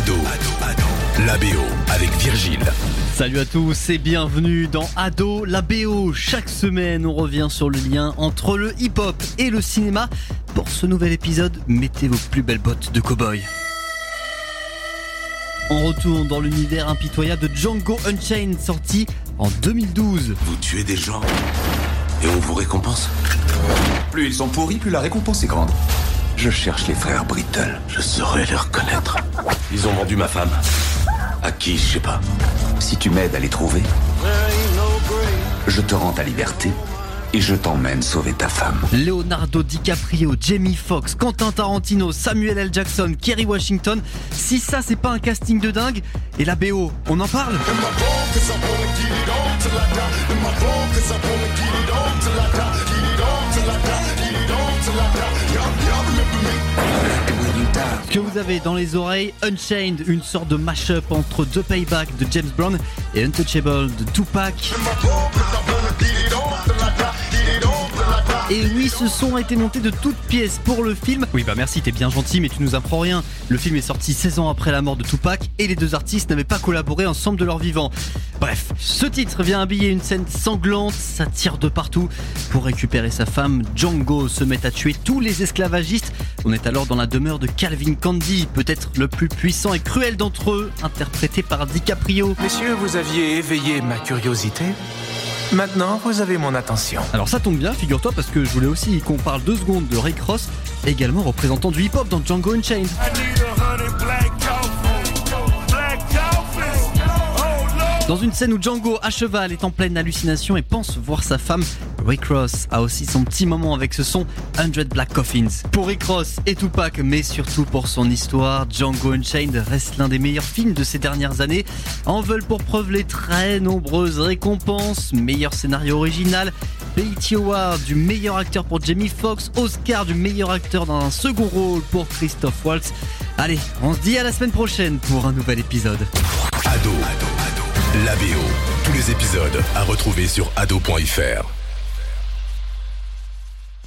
Ado, la BO avec Virgile. Salut à tous et bienvenue dans Ado, la BO. Chaque semaine, on revient sur le lien entre le hip-hop et le cinéma. Pour ce nouvel épisode, mettez vos plus belles bottes de cow-boy. On retourne dans l'univers impitoyable de Django Unchained, sorti en 2012. Vous tuez des gens et on vous récompense Plus ils sont pourris, plus la récompense est grande. Je cherche les frères Brittle. Je saurais les reconnaître. Ils ont vendu ma femme. À qui, je sais pas. Si tu m'aides à les trouver, je te rends ta liberté et je t'emmène sauver ta femme. Leonardo DiCaprio, Jamie Foxx, Quentin Tarantino, Samuel L. Jackson, Kerry Washington. Si ça, c'est pas un casting de dingue. Et la BO, on en parle? Que vous avez dans les oreilles, Unchained, une sorte de mash-up entre The Payback de James Brown et Untouchable de Tupac. Et oui, ce son a été monté de toutes pièces pour le film. Oui, bah merci, t'es bien gentil, mais tu nous apprends rien. Le film est sorti 16 ans après la mort de Tupac et les deux artistes n'avaient pas collaboré ensemble de leur vivant. Bref, ce titre vient habiller une scène sanglante, ça tire de partout. Pour récupérer sa femme, Django se met à tuer tous les esclavagistes. On est alors dans la demeure de Calvin Candy, peut-être le plus puissant et cruel d'entre eux, interprété par DiCaprio. Messieurs, vous aviez éveillé ma curiosité. Maintenant, vous avez mon attention. Alors ça tombe bien, figure-toi, parce que je voulais aussi qu'on parle deux secondes de Rick Ross, également représentant du hip-hop dans Django Unchained. Dans une scène où Django à cheval est en pleine hallucination et pense voir sa femme, Rick Ross a aussi son petit moment avec ce son 100 Black Coffins. Pour Rick Ross et Tupac, mais surtout pour son histoire, Django Unchained reste l'un des meilleurs films de ces dernières années. En veulent pour preuve les très nombreuses récompenses, meilleur scénario original, BET Award du meilleur acteur pour Jamie Foxx, Oscar du meilleur acteur dans un second rôle pour Christophe Waltz. Allez, on se dit à la semaine prochaine pour un nouvel épisode. Ado, la BO. Tous les épisodes à retrouver sur ado.fr.